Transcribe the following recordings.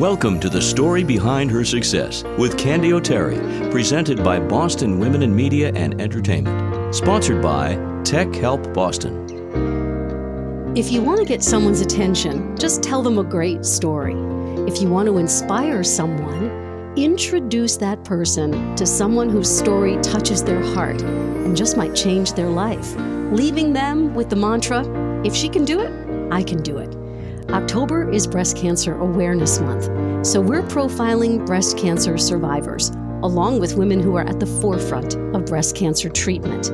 Welcome to the story behind her success with Candy O'Terry, presented by Boston Women in Media and Entertainment. Sponsored by Tech Help Boston. If you want to get someone's attention, just tell them a great story. If you want to inspire someone, introduce that person to someone whose story touches their heart and just might change their life, leaving them with the mantra if she can do it, I can do it. October is Breast Cancer Awareness Month, so we're profiling breast cancer survivors, along with women who are at the forefront of breast cancer treatment.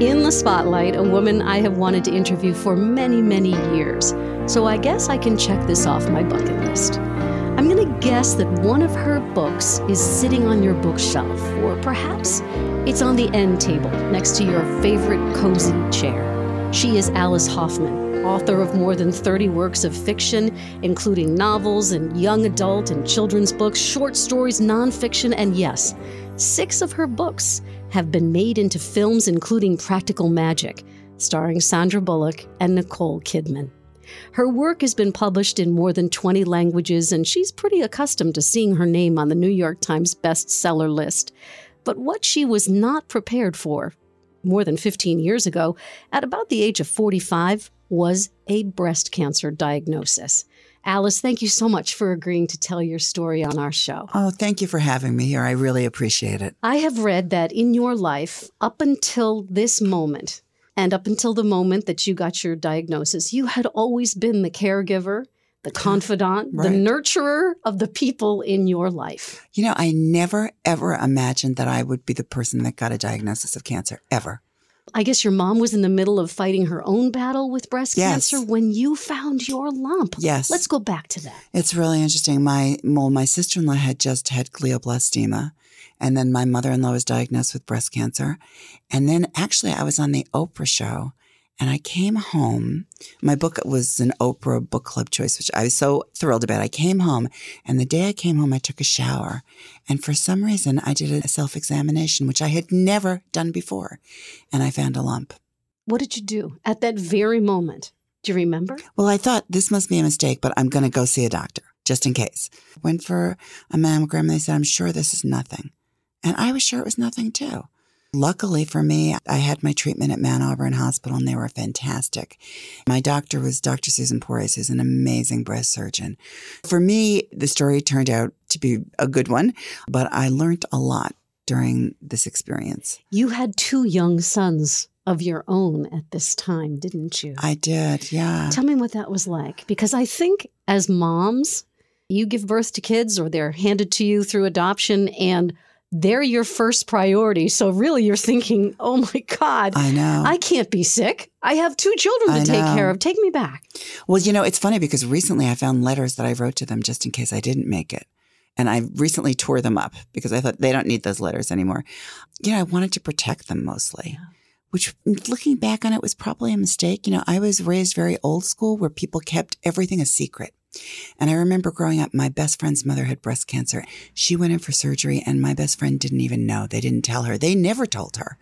In the spotlight, a woman I have wanted to interview for many, many years, so I guess I can check this off my bucket list. I'm going to guess that one of her books is sitting on your bookshelf, or perhaps it's on the end table next to your favorite cozy chair. She is Alice Hoffman author of more than 30 works of fiction, including novels and young adult and children's books, short stories, nonfiction, and yes, six of her books have been made into films, including Practical Magic, starring Sandra Bullock and Nicole Kidman. Her work has been published in more than 20 languages, and she's pretty accustomed to seeing her name on the New York Times bestseller list. But what she was not prepared for more than 15 years ago, at about the age of 45, was a breast cancer diagnosis. Alice, thank you so much for agreeing to tell your story on our show. Oh, thank you for having me here. I really appreciate it. I have read that in your life, up until this moment, and up until the moment that you got your diagnosis, you had always been the caregiver, the confidant, right. the nurturer of the people in your life. You know, I never, ever imagined that I would be the person that got a diagnosis of cancer, ever. I guess your mom was in the middle of fighting her own battle with breast yes. cancer when you found your lump. Yes. Let's go back to that. It's really interesting. My well, my sister in law had just had glioblastoma. And then my mother in law was diagnosed with breast cancer. And then actually I was on the Oprah show and I came home. My book was an Oprah book club choice, which I was so thrilled about. I came home and the day I came home, I took a shower. And for some reason, I did a self examination, which I had never done before. And I found a lump. What did you do at that very moment? Do you remember? Well, I thought this must be a mistake, but I'm going to go see a doctor just in case. Went for a mammogram. and They said, I'm sure this is nothing. And I was sure it was nothing too. Luckily for me, I had my treatment at Mount Auburn Hospital and they were fantastic. My doctor was Dr. Susan Pories, who's an amazing breast surgeon. For me, the story turned out to be a good one, but I learned a lot during this experience. You had two young sons of your own at this time, didn't you? I did, yeah. Tell me what that was like. Because I think as moms, you give birth to kids or they're handed to you through adoption and they're your first priority. So really you're thinking, oh my God, I know. I can't be sick. I have two children to take care of. Take me back. Well, you know, it's funny because recently I found letters that I wrote to them just in case I didn't make it. And I recently tore them up because I thought they don't need those letters anymore. You know, I wanted to protect them mostly. Yeah which looking back on it was probably a mistake. You know, I was raised very old school where people kept everything a secret. And I remember growing up, my best friend's mother had breast cancer. She went in for surgery, and my best friend didn't even know. They didn't tell her. They never told her.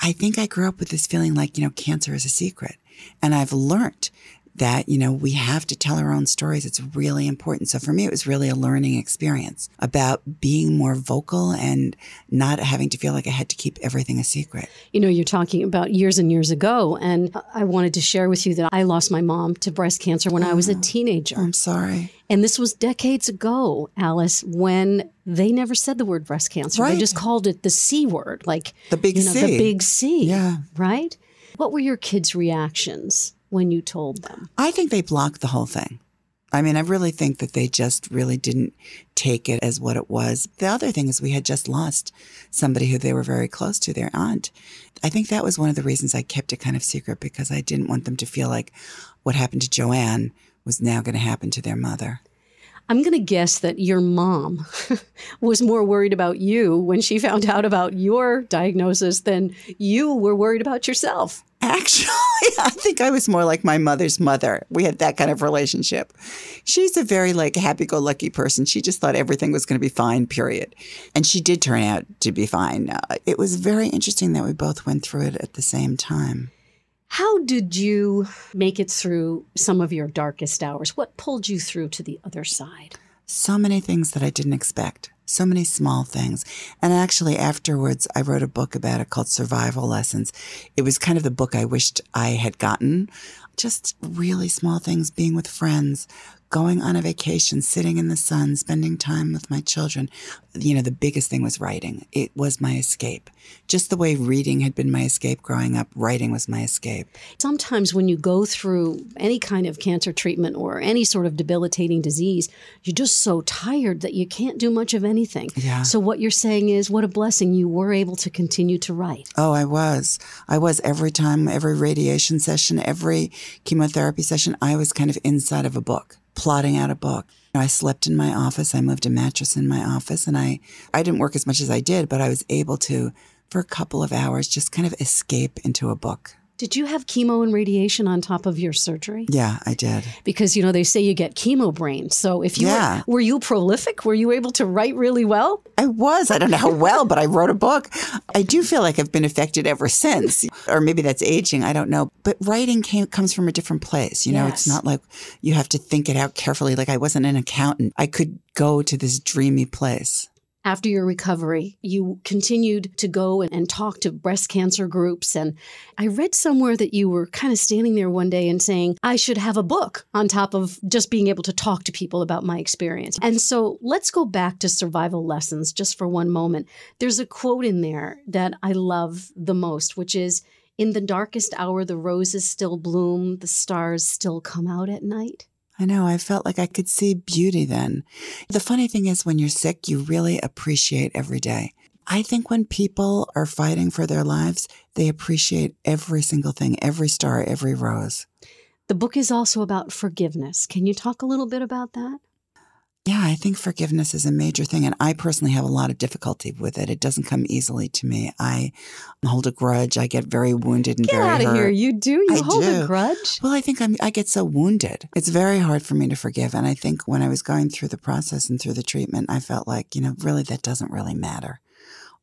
I think I grew up with this feeling like, you know, cancer is a secret. And I've learned that, you know, we have to tell our own stories. It's really important. So for me, it was really a learning experience about being more vocal and not having to feel like I had to keep everything a secret. You know, you're talking about years and years ago. And I wanted to share with you that I lost my mom to breast cancer when oh, I was a oh, teenager. I'm sorry. And this was decades ago, Alice, when they never said the word breast cancer. Right. They just called it the C word, like the big you know, C. The big C. Yeah. Right? What were your kids' reactions? When you told them? I think they blocked the whole thing. I mean, I really think that they just really didn't take it as what it was. The other thing is we had just lost somebody who they were very close to, their aunt. I think that was one of the reasons I kept it kind of secret because I didn't want them to feel like what happened to Joanne was now going to happen to their mother. I'm going to guess that your mom was more worried about you when she found out about your diagnosis than you were worried about yourself. Actually, I think I was more like my mother's mother. We had that kind of relationship. She's a very like happy-go-lucky person. She just thought everything was going to be fine, period. And she did turn out to be fine. Uh, it was very interesting that we both went through it at the same time. How did you make it through some of your darkest hours? What pulled you through to the other side? So many things that I didn't expect. So many small things. And actually, afterwards, I wrote a book about it called Survival Lessons. It was kind of the book I wished I had gotten. Just really small things, being with friends, going on a vacation, sitting in the sun, spending time with my children. You know, the biggest thing was writing. It was my escape. Just the way reading had been my escape growing up, writing was my escape. Sometimes when you go through any kind of cancer treatment or any sort of debilitating disease, you're just so tired that you can't do much of anything. Yeah. So what you're saying is what a blessing you were able to continue to write. Oh, I was. I was every time, every radiation session, every chemotherapy session, I was kind of inside of a book plotting out a book. I slept in my office. I moved a mattress in my office and I, I didn't work as much as I did, but I was able to, for a couple of hours, just kind of escape into a book. Did you have chemo and radiation on top of your surgery? Yeah, I did. Because you know they say you get chemo brain. So if you Yeah. were, were you prolific? Were you able to write really well? I was. I don't know how well, but I wrote a book. I do feel like I've been affected ever since, or maybe that's aging. I don't know. But writing came, comes from a different place. You know, it's not like you have to think it out carefully. Like I wasn't an accountant. I could go to this dreamy place. After your recovery, you continued to go and, and talk to breast cancer groups. And I read somewhere that you were kind of standing there one day and saying, I should have a book on top of just being able to talk to people about my experience. And so let's go back to survival lessons just for one moment. There's a quote in there that I love the most, which is, in the darkest hour, the roses still bloom, the stars still come out at night. I know. I felt like I could see beauty then. The funny thing is, when you're sick, you really appreciate every day. I think when people are fighting for their lives, they appreciate every single thing, every star, every rose. The book is also about forgiveness. Can you talk a little bit about that? Yeah, I think forgiveness is a major thing. And I personally have a lot of difficulty with it. It doesn't come easily to me. I hold a grudge. I get very wounded and Get very out of hurt. here. You do? You I hold a grudge? Well, I think I'm, I get so wounded. It's very hard for me to forgive. And I think when I was going through the process and through the treatment, I felt like, you know, really that doesn't really matter.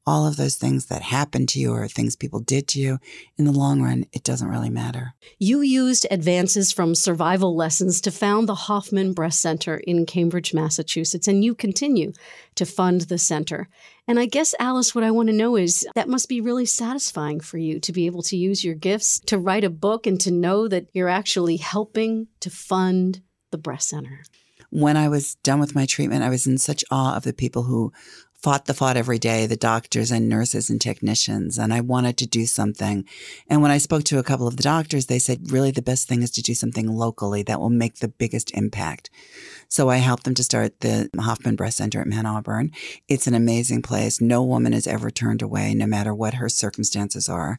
All of those things that happened to you or things people did to you, in the long run, it doesn't really matter. You used advances from survival lessons to found the Hoffman Breast Center in Cambridge, Massachusetts, and you continue to fund the center. And I guess, Alice, what I want to know is that must be really satisfying for you to be able to use your gifts to write a book and to know that you're actually helping to fund the breast center. when I was done with my treatment, I was in such awe of the people who fought the fight every day, the doctors and nurses and technicians. And I wanted to do something. And when I spoke to a couple of the doctors, they said, really, the best thing is to do something locally that will make the biggest impact. So I helped them to start the Hoffman Breast Center at Mount Auburn. It's an amazing place. No woman is ever turned away, no matter what her circumstances are.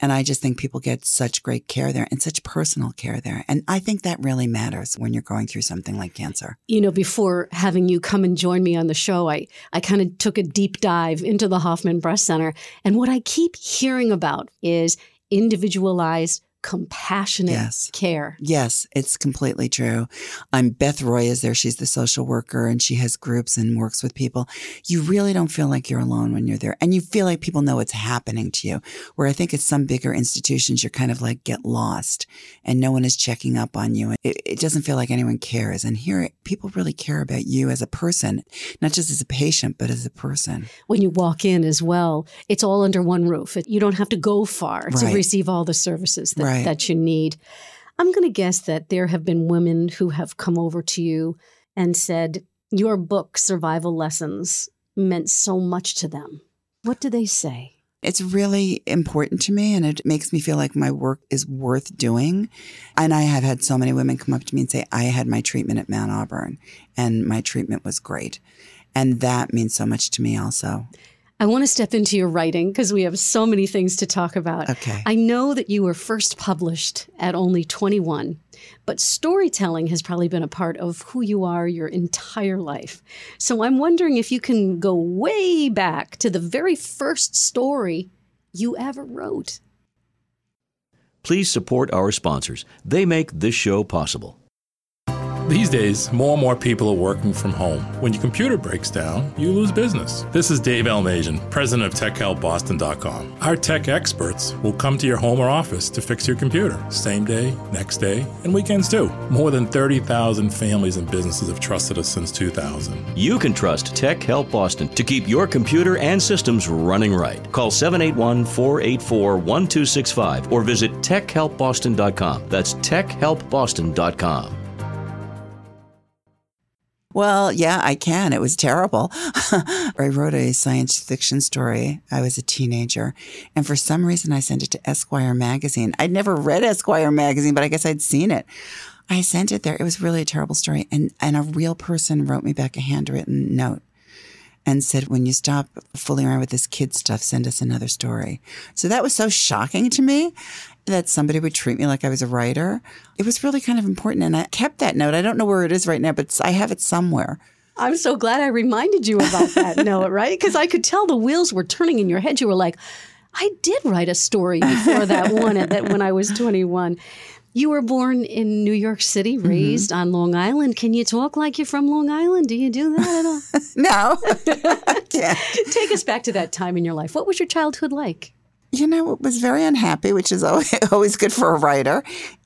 And I just think people get such great care there and such personal care there. And I think that really matters when you're going through something like cancer. you know, before having you come and join me on the show, I, I kind of took a deep dive into the Hoffman Breast Center. And what I keep hearing about is individualized, compassionate Yes. care. Yes, it's completely true. I'm Beth Roy is there. She's the social worker and she has groups and works with people. You really don't feel like you're alone when you're there. And you feel like people know what's happening to you. Where I think at some bigger institutions, you're kind of like get lost and no one is checking up on you. It, it doesn't feel like anyone cares. And here, people really care about you as a person, not just as a patient, but as a person. When you walk in as well, it's all under one roof. You don't have to go far to receive all the services that, Right. that you need. I'm going to guess that there have been women who have come over to you and said, Your book, Survival Lessons, meant so much to them. What do they say? It's really important to me and it makes me feel like my work is worth doing. And I have had so many women come up to me and say, I had my treatment at Mount Auburn and my treatment was great. And that means so much to me also. I want to step into your writing because we have so many things to talk about. Okay. I know that you were first published at only 21, but storytelling has probably been a part of who you are your entire life. So I'm wondering if you can go way back to the very first story you ever wrote. Please support our sponsors. They make this show possible. These days, more and more people are working from home. When your computer breaks down, you lose business. This is Dave Elmasian, president of TechHelpBoston.com. Our tech experts will come to your home or office to fix your computer, same day, next day, and weekends too. More than 30,000 families and businesses have trusted us since 2000. You can trust Tech Help Boston to keep your computer and systems running right. Call 781 484 1265 or visit TechHelpBoston.com. That's TechHelpBoston.com. Well, yeah, I can. It was terrible. I wrote a science fiction story. I was a teenager. And for some reason, I sent it to Esquire magazine. I'd never read Esquire magazine, but I guess I'd seen it. I sent it there. It was really a terrible story. And, and a real person wrote me back a handwritten note and said, when you stop fooling around with this kid stuff, send us another story. So that was so shocking to me that somebody would treat me like I was a writer. It was really kind of important. And I kept that note. I don't know where it is right now, but I have it somewhere. I'm so glad I reminded you about that note, right? Because I could tell the wheels were turning in your head. You were like, I did write a story before that one that when I was 21. You were born in New York City, Mm-hmm. raised mm-hmm. on Long Island. Can you talk like you're from Long Island? Do you do that at all? no. Take us back to that time in your life. What was your childhood like? You know, it was very unhappy, which is always, always good for a writer.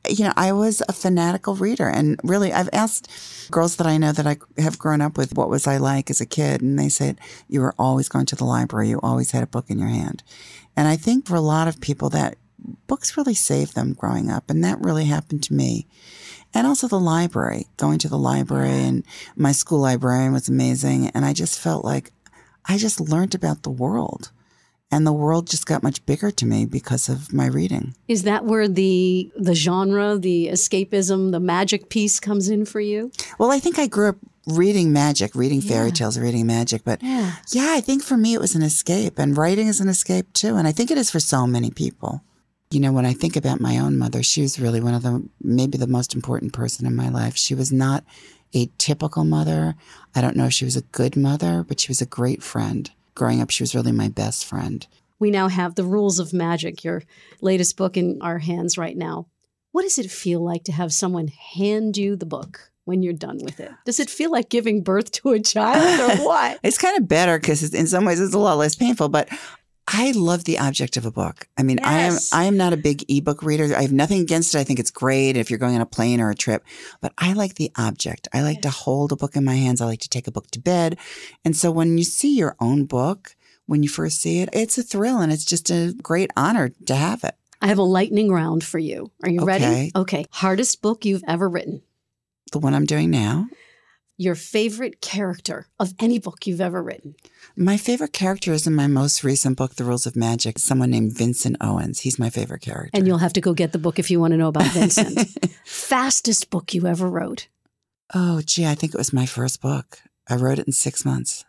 You know, I was a fanatical reader. And really, I've asked girls that I know that I have grown up with, what was I like as a kid? And they said, you were always going to the library. You always had a book in your hand. And I think for a lot of people that books really saved them growing up. And that really happened to me. And also the library, going to the library and my school librarian was amazing. And I just felt like I just learned about the world. And the world just got much bigger to me because of my reading. Is that where the the genre, the escapism, the magic piece comes in for you? Well, I think I grew up reading magic, reading fairy yeah. tales, reading magic. But yeah. yeah, I think for me it was an escape. And writing is an escape too. And I think it is for so many people. You know, when I think about my own mother, she was really one of the, maybe the most important person in my life. She was not a typical mother. I don't know if she was a good mother, but she was a great friend. Growing up, she was really my best friend. We now have The Rules of Magic, your latest book in our hands right now. What does it feel like to have someone hand you the book when you're done with it? Does it feel like giving birth to a child or what? it's kind of better because in some ways it's a lot less painful, but I love the object of a book. I mean, yes. I am I am not a big ebook reader. I have nothing against it. I think it's great if you're going on a plane or a trip, but I like the object. I like yes. to hold a book in my hands. I like to take a book to bed. And so when you see your own book, when you first see it, it's a thrill and it's just a great honor to have it. I have a lightning round for you. Are you okay. ready? Okay. Hardest book you've ever written? The one I'm doing now. Your favorite character of any book you've ever written? My favorite character is in my most recent book, The Rules of Magic, someone named Vincent Owens. He's my favorite character. And you'll have to go get the book if you want to know about Vincent. Fastest book you ever wrote? Oh, gee, I think it was my first book. I wrote it in six months.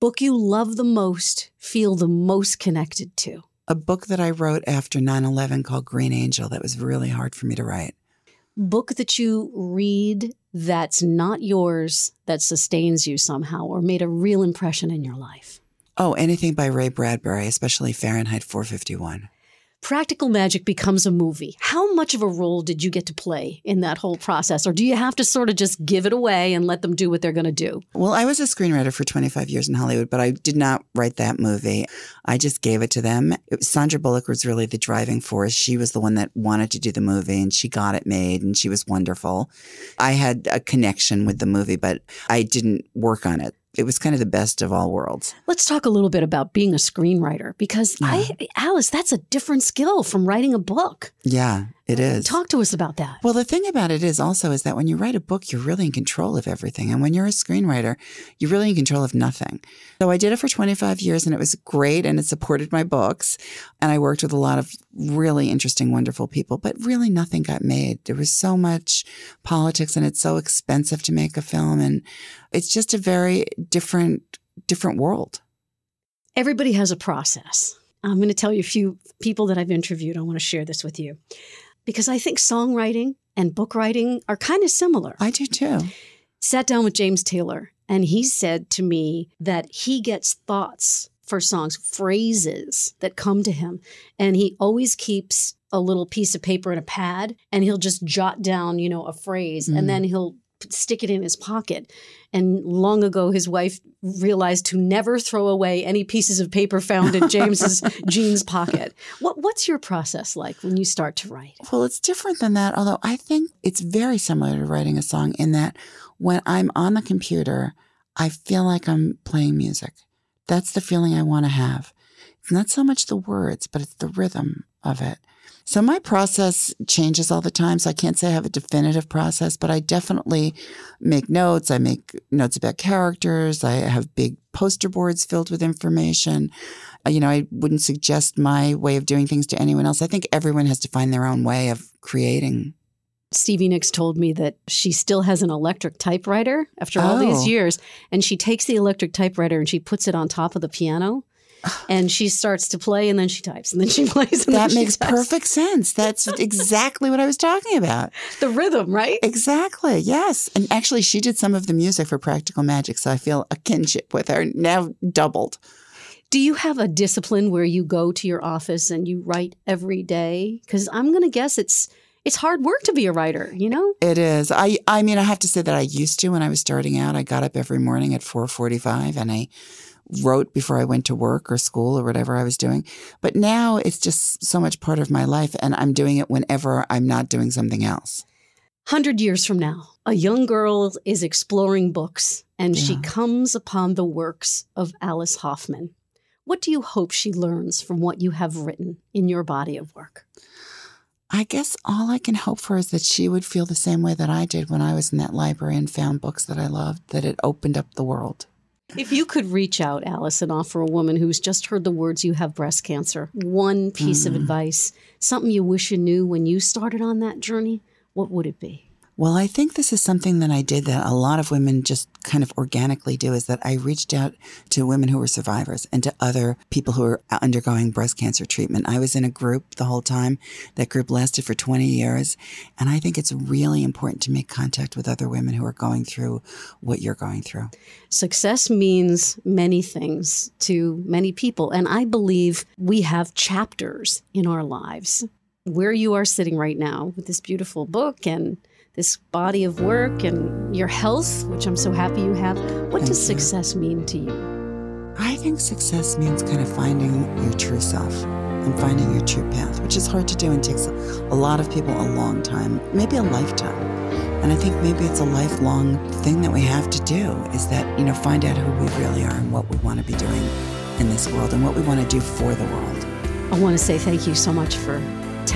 Book you love the most, feel the most connected to? A book that I wrote after 9 11 called Green Angel that was really hard for me to write. Book that you read that's not yours that sustains you somehow or made a real impression in your life? Oh, anything by Ray Bradbury, especially Fahrenheit 451. Practical Magic becomes a movie. How much of a role did you get to play in that whole process? Or do you have to sort of just give it away and let them do what they're going to do? Well, I was a screenwriter for 25 years in Hollywood, but I did not write that movie. I just gave it to them. It was, Sandra Bullock was really the driving force. She was the one that wanted to do the movie and she got it made and she was wonderful. I had a connection with the movie, but I didn't work on it it was kind of the best of all worlds. Let's talk a little bit about being a screenwriter because Yeah. I, Alice, that's a different skill from writing a book. Yeah, it is. Talk to us about that. Well, the thing about it is also is that when you write a book, you're really in control of everything. And when you're a screenwriter, you're really in control of nothing. So I did it for 25 years and it was great and it supported my books. And I worked with a lot of really interesting, wonderful people, but really nothing got made. There was so much politics and it's so expensive to make a film. And it's just a very different, different world. Everybody has a process. I'm going to tell you a few people that I've interviewed. I want to share this with you because I think songwriting and book writing are kind of similar. I do too. Sat down with James Taylor and he said to me that he gets thoughts for songs, phrases that come to him. And he always keeps a little piece of paper and a pad and he'll just jot down, you know, a phrase and Mm. then he'll stick it in his pocket. And long ago, his wife realized to never throw away any pieces of paper found in James's jeans pocket. What, what's your process like when you start to write? Well, it's different than that, although I think it's very similar to writing a song in that when I'm on the computer, I feel like I'm playing music. That's the feeling I want to have. It's not so much the words, but it's the rhythm of it. So my process changes all the time. So I can't say I have a definitive process, but I definitely make notes. I make notes about characters. I have big poster boards filled with information. Uh, you know, I wouldn't suggest my way of doing things to anyone else. I think everyone has to find their own way of creating. Stevie Nicks told me that she still has an electric typewriter after all these Oh. years. And she takes the electric typewriter and she puts it on top of the piano. And she starts to play and then she types and then she plays and That then she makes perfect sense. That's exactly what I was talking about. the rhythm, right? Exactly. Yes. And actually, she did some of the music for Practical Magic. So I feel a kinship with her now doubled. Do you have a discipline where you go to your office and you write every day? Because I'm going to guess it's it's hard work to be a writer. You know, It is. I, I mean, I have to say that I used to when I was starting out. I got up every morning at 445 and I wrote before I went to work or school or whatever I was doing. But now it's just so much part of my life and I'm doing it whenever I'm not doing something else. hundred years from now, a young girl is exploring books and she comes upon the works of Alice Hoffman. What do you hope she learns from what you have written in your body of work? I guess all I can hope for is that she would feel the same way that I did when I was in that library and found books that I loved, that it opened up the world. If you could reach out, Alice, and offer a woman who's just heard the words you have breast cancer one piece of mm. advice, something you wish you knew when you started on that journey, what would it be? Well, I think this is something that I did that a lot of women just kind of organically do is that I reached out to women who were survivors and to other people who are undergoing breast cancer treatment. I was in a group the whole time. That group lasted for 20 years. And I think it's really important to make contact with other women who are going through what you're going through. Success means many things to many people. And I believe we have chapters in our lives. Where you are sitting right now with this beautiful book and this body of work and your health, which I'm so happy you have, what Thank does you. success mean to you? I think success means kind of finding your true self and finding your true path, which is hard to do and takes a lot of people a long time, maybe a lifetime. And I think maybe it's a lifelong thing that we have to do is that, you know, find out who we really are and what we want to be doing in this world and what we want to do for the world. I want to say thank you so much for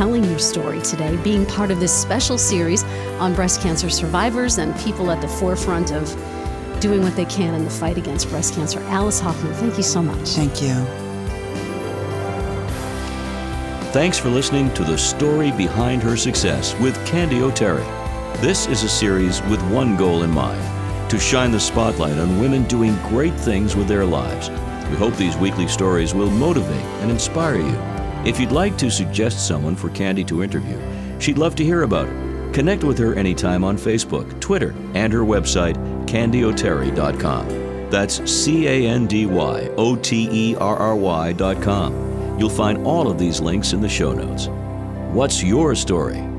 telling your story today, being part of this special series on breast cancer survivors and people at the forefront of doing what they can in the fight against breast cancer. Alice Hoffman, thank you so much. Thank you. Thanks for listening to The Story Behind Her Success with Candy O'Terry. This is a series with one goal in mind to shine the spotlight on women doing great things with their lives. We hope these weekly stories will motivate and inspire you. If you'd like to suggest someone for Candy to interview, she'd love to hear about it. Connect with her anytime on Facebook, Twitter, and her website, candyoterry.com. That's C A N D Y O T E R R Y.com. You'll find all of these links in the show notes. What's your story?